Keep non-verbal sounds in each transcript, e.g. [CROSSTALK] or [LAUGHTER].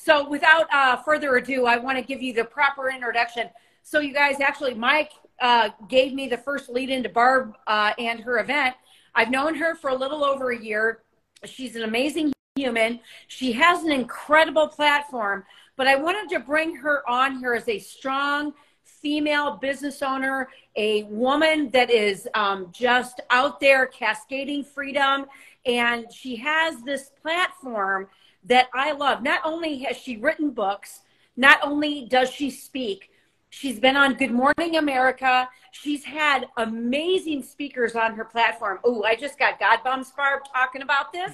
So without uh, further ado, I want to give you the proper introduction. So you guys, actually, Mike uh, gave me the first lead into Barb uh, and her event. I've known her for a little over a year. She's an amazing human. She has an incredible platform, but I wanted to bring her on here as a strong female business owner, a woman that is um, just out there cascading freedom. And she has this platform that I love. Not only has she written books, not only does she speak, she's been on Good Morning America. She's had amazing speakers on her platform. Oh, I just got God Bums Barb talking about this.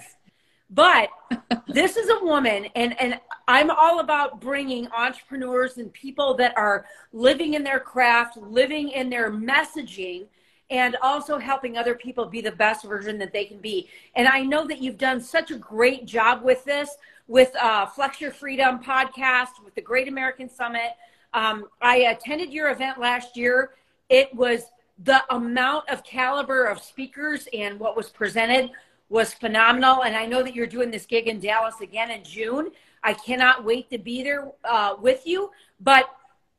But [LAUGHS] this is a woman, and, and I'm all about bringing entrepreneurs and people that are living in their craft, living in their messaging, and also helping other people be the best version that they can be. And I know that you've done such a great job with this, with uh, Flex Your Freedom podcast, with the Great American Summit. Um, I attended your event last year. It was the amount of caliber of speakers and what was presented was phenomenal. And I know that you're doing this gig in Dallas again in June. I cannot wait to be there uh, with you. But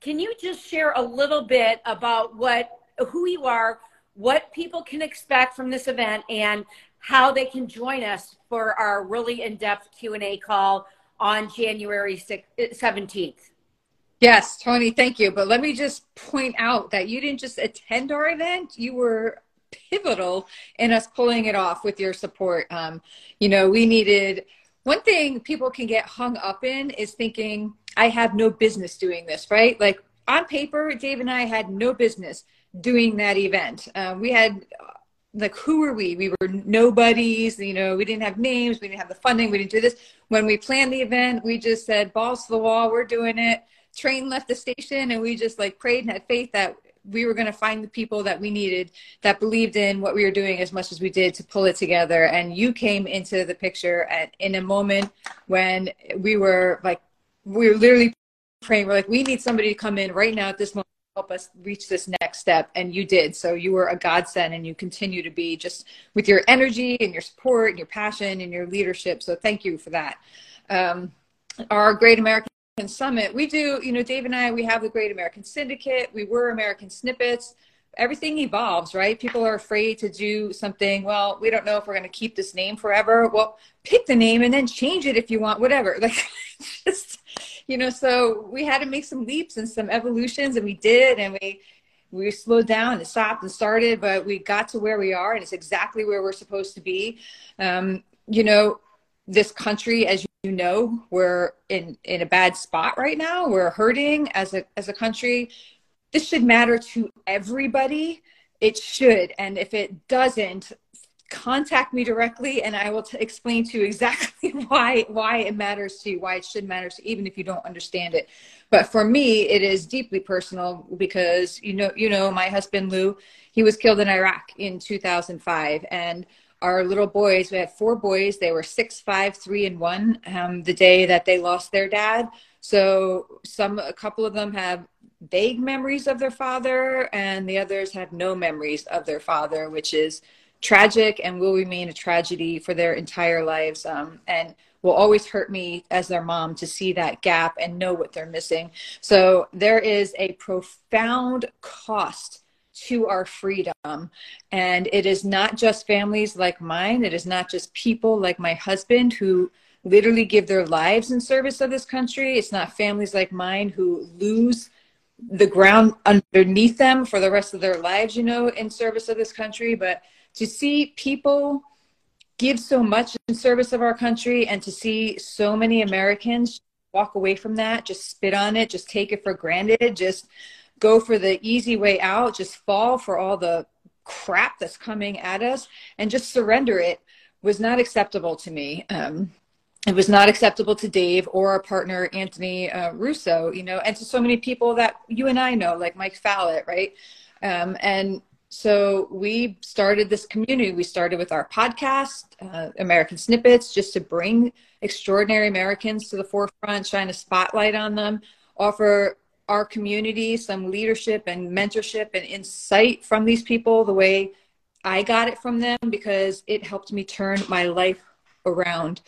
can you just share a little bit about what, who you are, what people can expect from this event, and how they can join us for our really in-depth Q&A call on January 17th? Yes, Tony, thank you. But let me just point out that you didn't just attend our event, you were pivotal in us pulling it off with your support. Um, you know, we needed one thing people can get hung up in is thinking, I have no business doing this, right? Like on paper, Dave and I had no business doing that event. Uh, we had like who were we we were nobodies you know we didn't have names we didn't have the funding we didn't do this when we planned the event we just said balls to the wall we're doing it train left the station and we just like prayed and had faith that we were going to find the people that we needed that believed in what we were doing as much as we did to pull it together. And you came into the picture at in a moment when we were like, we were literally praying. We're like, we need somebody to come in right now at this moment help us reach this next step and you did so you were a godsend and you continue to be just with your energy and your support and your passion and your leadership so thank you for that um, our great american Summit, we do, you know, Dave and I, we have the Great American Syndicate. We were American Snippets. Everything evolves, right? People are afraid to do something. Well, we don't know if we're going to keep this name forever. Well, pick the name and then change it if you want, whatever. [LAUGHS] Like, just, you know, so we had to make some leaps and some evolutions, and we did, and we we slowed down and stopped and started, but we got to where we are, and it's exactly where we're supposed to be. Um, you know, this country, as you know, we're in in a bad spot right now. We're hurting as a as a country. This should matter to everybody. It should, and if it doesn't, contact me directly, and I will t- explain to you exactly [LAUGHS] why why it matters to you, why it should matter to you, even if you don't understand it. But for me, it is deeply personal because you know you know my husband Lou, he was killed in Iraq in 2005, and our little boys we had four boys they were six five three and one um, the day that they lost their dad so some a couple of them have vague memories of their father and the others have no memories of their father which is tragic and will remain a tragedy for their entire lives um, and will always hurt me as their mom to see that gap and know what they're missing so there is a profound cost to our freedom. And it is not just families like mine, it is not just people like my husband who literally give their lives in service of this country. It's not families like mine who lose the ground underneath them for the rest of their lives, you know, in service of this country. But to see people give so much in service of our country and to see so many Americans walk away from that, just spit on it, just take it for granted, just go for the easy way out, just fall for all the crap that's coming at us and just surrender it was not acceptable to me. Um, it was not acceptable to Dave or our partner Anthony uh, Russo, you know, and to so many people that you and I know, like Mike Fallett, right? Um, and so we started this community. We started with our podcast, uh, American Snippets, just to bring extraordinary Americans to the forefront, shine a spotlight on them, offer our community some leadership and mentorship and insight from these people the way I got it from them because it helped me turn my life around.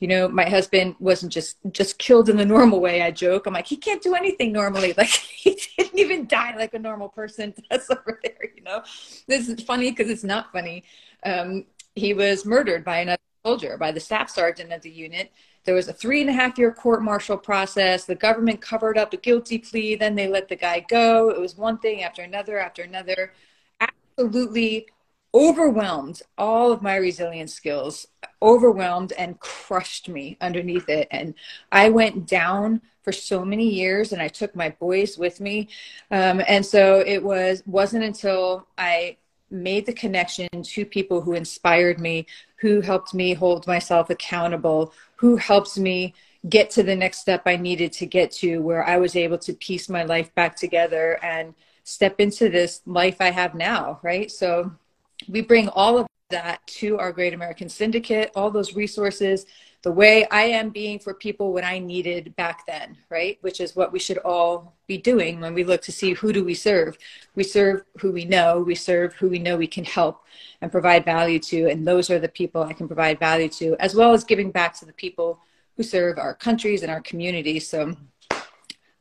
You know, my husband wasn't just just killed in the normal way. I joke. I'm like, he can't do anything normally. [LAUGHS] Like he didn't even die like a normal person [LAUGHS] does over there. You know, this is funny because it's not funny. Um, he was murdered by another soldier, by the staff sergeant of the unit. There was a three and a half year court martial process. The government covered up a guilty plea. Then they let the guy go. It was one thing after another after another. Absolutely overwhelmed all of my resilience skills, overwhelmed and crushed me underneath it. And I went down for so many years and I took my boys with me. Um, and so it was, wasn't until I made the connection to people who inspired me, who helped me hold myself accountable, who helped me get to the next step I needed to get to, where I was able to piece my life back together and step into this life I have now, right? So we bring all of that to our Great American Syndicate, all those resources, the way I am being for people when I needed back then, right? Which is what we should all be doing when we look to see who do we serve. We serve who we know, we serve who we know we can help and provide value to, and those are the people I can provide value to, as well as giving back to the people who serve our countries and our communities. So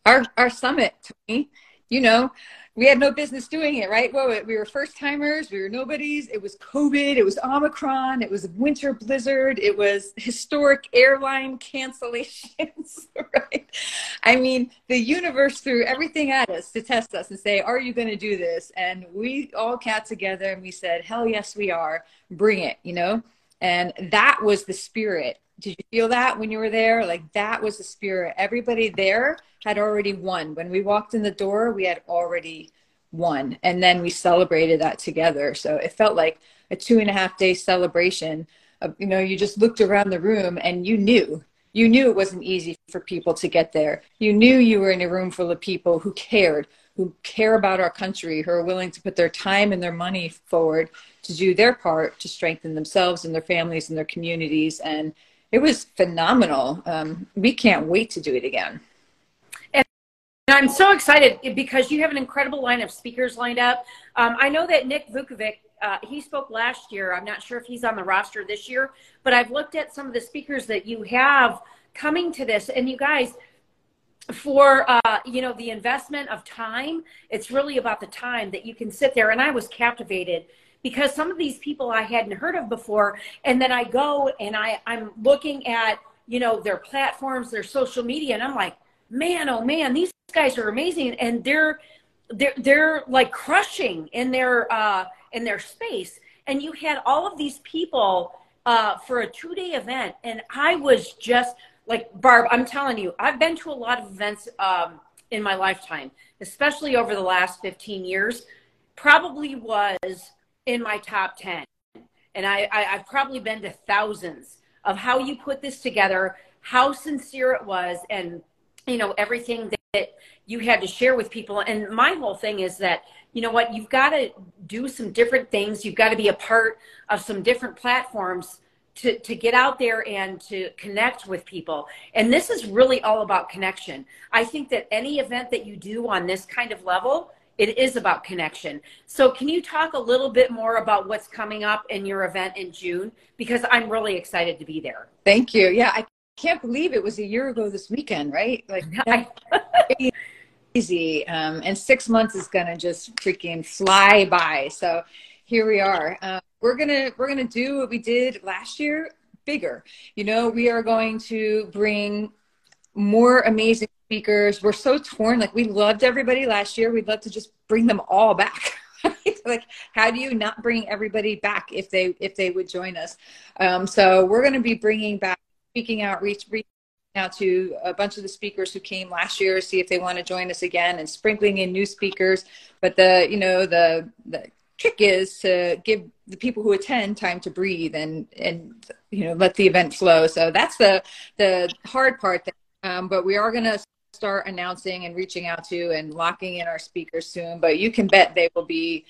our our summit, Tony, you know, we had no business doing it, right? Well, we were first timers, we were nobodies. It was COVID, it was Omicron, it was winter blizzard, it was historic airline cancellations, [LAUGHS] right? I mean, the universe threw everything at us to test us and say, Are you going to do this? And we all got together and we said, Hell yes, we are. Bring it, you know? And that was the spirit did you feel that when you were there? Like that was the spirit. Everybody there had already won. When we walked in the door, we had already won. And then we celebrated that together. So it felt like a two and a half day celebration. Of, you know, you just looked around the room and you knew. You knew it wasn't easy for people to get there. You knew you were in a room full of people who cared, who care about our country, who are willing to put their time and their money forward to do their part to strengthen themselves and their families and their communities. And it was phenomenal. Um, we can't wait to do it again. And I'm so excited because you have an incredible line of speakers lined up. Um, I know that Nick Vukovic, uh, he spoke last year. I'm not sure if he's on the roster this year, but I've looked at some of the speakers that you have coming to this. And you guys, for uh, you know the investment of time, it's really about the time that you can sit there. And I was captivated because some of these people I hadn't heard of before. And then I go and I, I'm looking at, you know, their platforms, their social media, and I'm like, man, oh man, these guys are amazing. And they're, they're, they're like crushing in their, uh, in their space. And you had all of these people uh, for a two day event. And I was just like, Barb, I'm telling you, I've been to a lot of events um, in my lifetime, especially over the last 15 years. Probably was in my top 10. And I, I, have probably been to thousands of how you put this together, how sincere it was, and, you know, everything that you had to share with people. And my whole thing is that, you know what, you've got to do some different things. You've got to be a part of some different platforms to, to get out there and to connect with people. And this is really all about connection. I think that any event that you do on this kind of level, it is about connection. So, can you talk a little bit more about what's coming up in your event in June? Because I'm really excited to be there. Thank you. Yeah, I can't believe it was a year ago this weekend, right? Like, [LAUGHS] easy. [LAUGHS] Um, and six months is gonna just freaking fly by. So, here we are. Um, we're gonna we're gonna do what we did last year, bigger. You know, we are going to bring more amazing speakers. We're so torn. Like we loved everybody last year. We'd love to just bring them all back. [LAUGHS] like how do you not bring everybody back if they if they would join us? Um, so we're going to be bringing back speaking outreach. Reaching out to a bunch of the speakers who came last year, see if they want to join us again, and sprinkling in new speakers. But the you know the the trick is to give the people who attend time to breathe and and you know let the event flow. So that's the the hard part. Um, but we are going to start announcing and reaching out to and locking in our speakers soon. But you can bet they will be,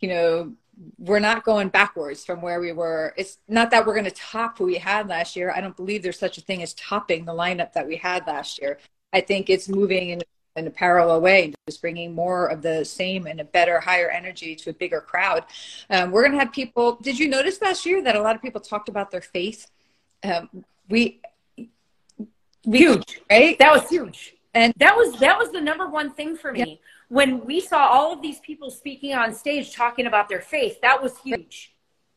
you know, we're not going backwards from where we were. It's not that we're going to top who we had last year. I don't believe there's such a thing as topping the lineup that we had last year. I think it's moving in, in a parallel way, just bringing more of the same and a better, higher energy to a bigger crowd. Um, we're going to have people. Did you notice last year that a lot of people talked about their faith? um, we, we huge, right? That was huge. And that was that was the number one thing for me. Yeah. When we saw all of these people speaking on stage talking about their faith, that was huge.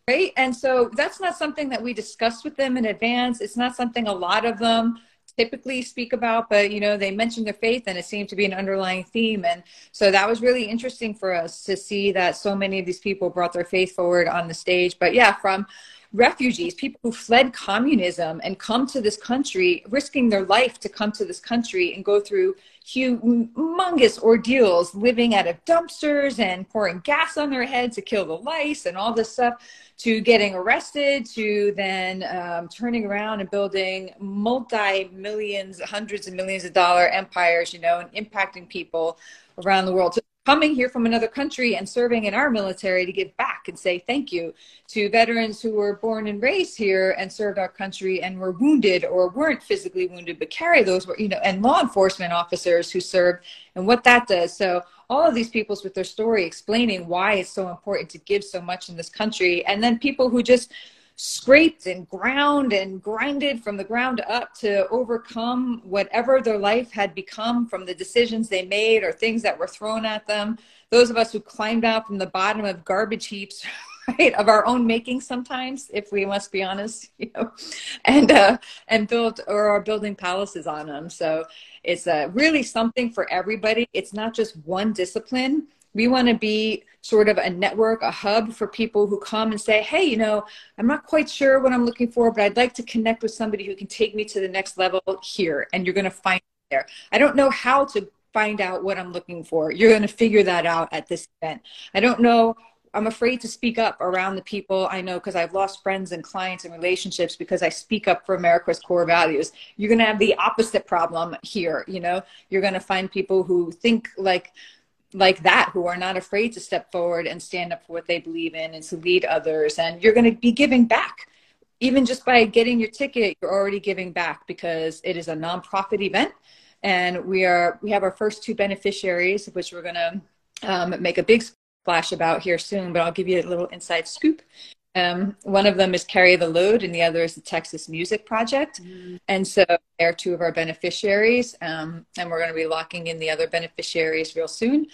Right. And so that's not something that we discussed with them in advance. It's not something a lot of them typically speak about, but you know, they mentioned their faith and it seemed to be an underlying theme. And so that was really interesting for us to see that so many of these people brought their faith forward on the stage. But yeah, from refugees, people who fled communism and come to this country, risking their life to come to this country and go through humongous ordeals, living out of dumpsters and pouring gas on their head to kill the lice and all this stuff, to getting arrested, to then um, turning around and building multi millions, hundreds of millions of dollar empires, you know, and impacting people around the world. So coming here from another country and serving in our military to give back and say thank you to veterans who were born and raised here and served our country and were wounded or weren't physically wounded but carry those you know and law enforcement officers who served and what that does. So all of these peoples with their story explaining why it's so important to give so much in this country. And then people who just scraped and ground and grinded from the ground up to overcome whatever their life had become from the decisions they made or things that were thrown at them. Those of us who climbed out from the bottom of garbage heaps, [LAUGHS] right, of our own making sometimes, if we must be honest, [LAUGHS] you know, and uh, and built or are building palaces on them. So it's uh, really something for everybody. It's not just one discipline we want to be sort of a network, a hub for people who come and say, hey, you know, I'm not quite sure what I'm looking for, but I'd like to connect with somebody who can take me to the next level here. And you're going to find there. I don't know how to find out what I'm looking for. You're going to figure that out at this event. I don't know. I'm afraid to speak up around the people I know because I've lost friends and clients and relationships because I speak up for America's core values. You're going to have the opposite problem here. You know, you're going to find people who think like like that who are not afraid to step forward and stand up for what they believe in and to lead others. And you're going to be giving back. Even just by getting your ticket you're already giving back because it is a nonprofit event. And we are we have our first two beneficiaries which we're going to um, make a big splash about here soon but i'll give you a little inside scoop um, one of them is Carry the Load, and the other is the Texas Music Project. Mm-hmm. And so they're two of our beneficiaries, um, and we're going to be locking in the other beneficiaries real soon.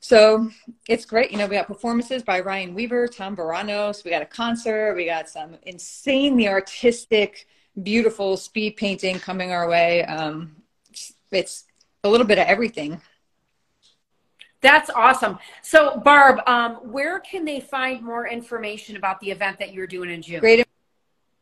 So it's great. You know, we got performances by Ryan Weaver, Tom Baranos. We got a concert. We got some insanely artistic, beautiful speed painting coming our way. Um, it's a little bit of everything. That's awesome. So, Barb, um, where can they find more information about the event that you're doing in June?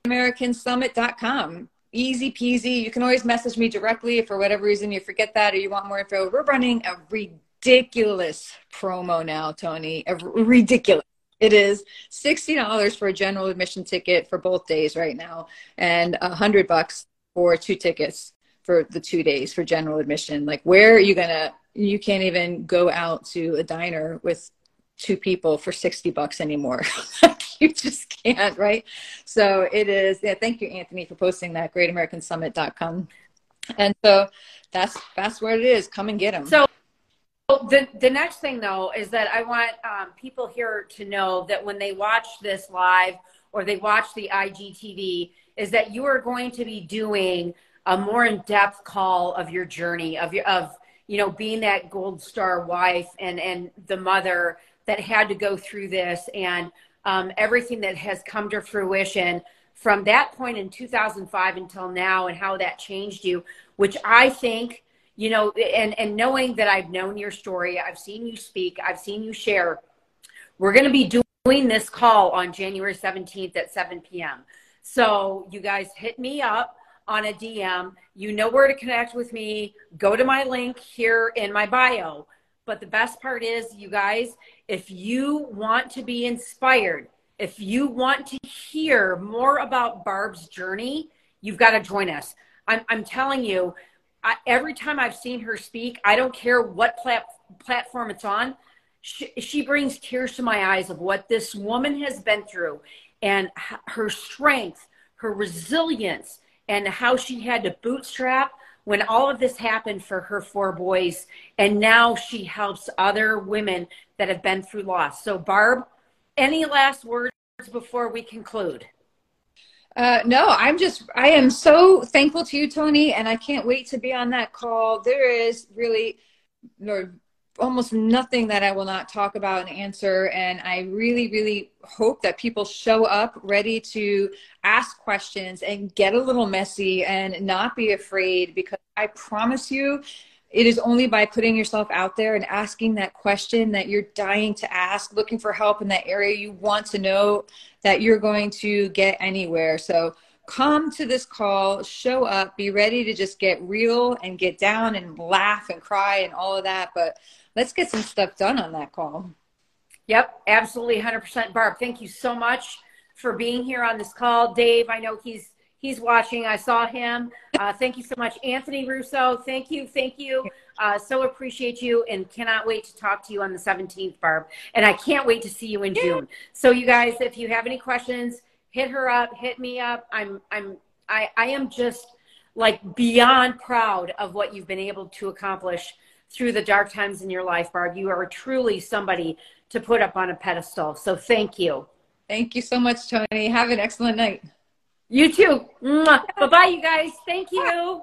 GreatAmericanSummit.com. Easy peasy. You can always message me directly if for whatever reason you forget that or you want more info. We're running a ridiculous promo now, Tony. A ridiculous. It is $60 for a general admission ticket for both days right now and a hundred bucks for two tickets for the two days for general admission. Like where are you going to you can't even go out to a diner with two people for 60 bucks anymore. [LAUGHS] you just can't, right? So it is, yeah, thank you, Anthony, for posting that, greatamericansummit.com. And so that's, that's where it is. Come and get them. So the, the next thing though, is that I want um, people here to know that when they watch this live or they watch the IGTV, is that you are going to be doing a more in-depth call of your journey of your, of, you know, being that gold star wife and, and the mother that had to go through this and um, everything that has come to fruition from that point in 2005 until now and how that changed you, which I think, you know, and, and knowing that I've known your story, I've seen you speak, I've seen you share, we're going to be doing this call on January 17th at 7 p.m. So you guys hit me up on a DM. You know where to connect with me. Go to my link here in my bio. But the best part is, you guys, if you want to be inspired, if you want to hear more about Barb's journey, you've got to join us. I'm, I'm telling you, I, every time I've seen her speak, I don't care what plat, platform it's on, she, she brings tears to my eyes of what this woman has been through and her strength, her resilience, and how she had to bootstrap when all of this happened for her four boys. And now she helps other women that have been through loss. So, Barb, any last words before we conclude? Uh, no, I'm just, I am so thankful to you, Tony, and I can't wait to be on that call. There is really almost nothing that I will not talk about and answer. And I really, really hope that people show up ready to ask questions and get a little messy and not be afraid because I promise you, it is only by putting yourself out there and asking that question that you're dying to ask, looking for help in that area you want to know that you're going to get anywhere. So come to this call, show up, be ready to just get real and get down and laugh and cry and all of that. But let's get some stuff done on that call. Yep, absolutely 100%. Barb, thank you so much for being here on this call. Dave, I know he's He's watching. I saw him. Uh, thank you so much, Anthony Russo. Thank you, thank you. Uh, so appreciate you, and cannot wait to talk to you on the 17th, Barb. And I can't wait to see you in June. So, you guys, if you have any questions, hit her up, hit me up. I'm, I'm, I, I am just like beyond proud of what you've been able to accomplish through the dark times in your life, Barb. You are truly somebody to put up on a pedestal. So, thank you. Thank you so much, Tony. Have an excellent night. You too. Bye bye, you guys. Thank you.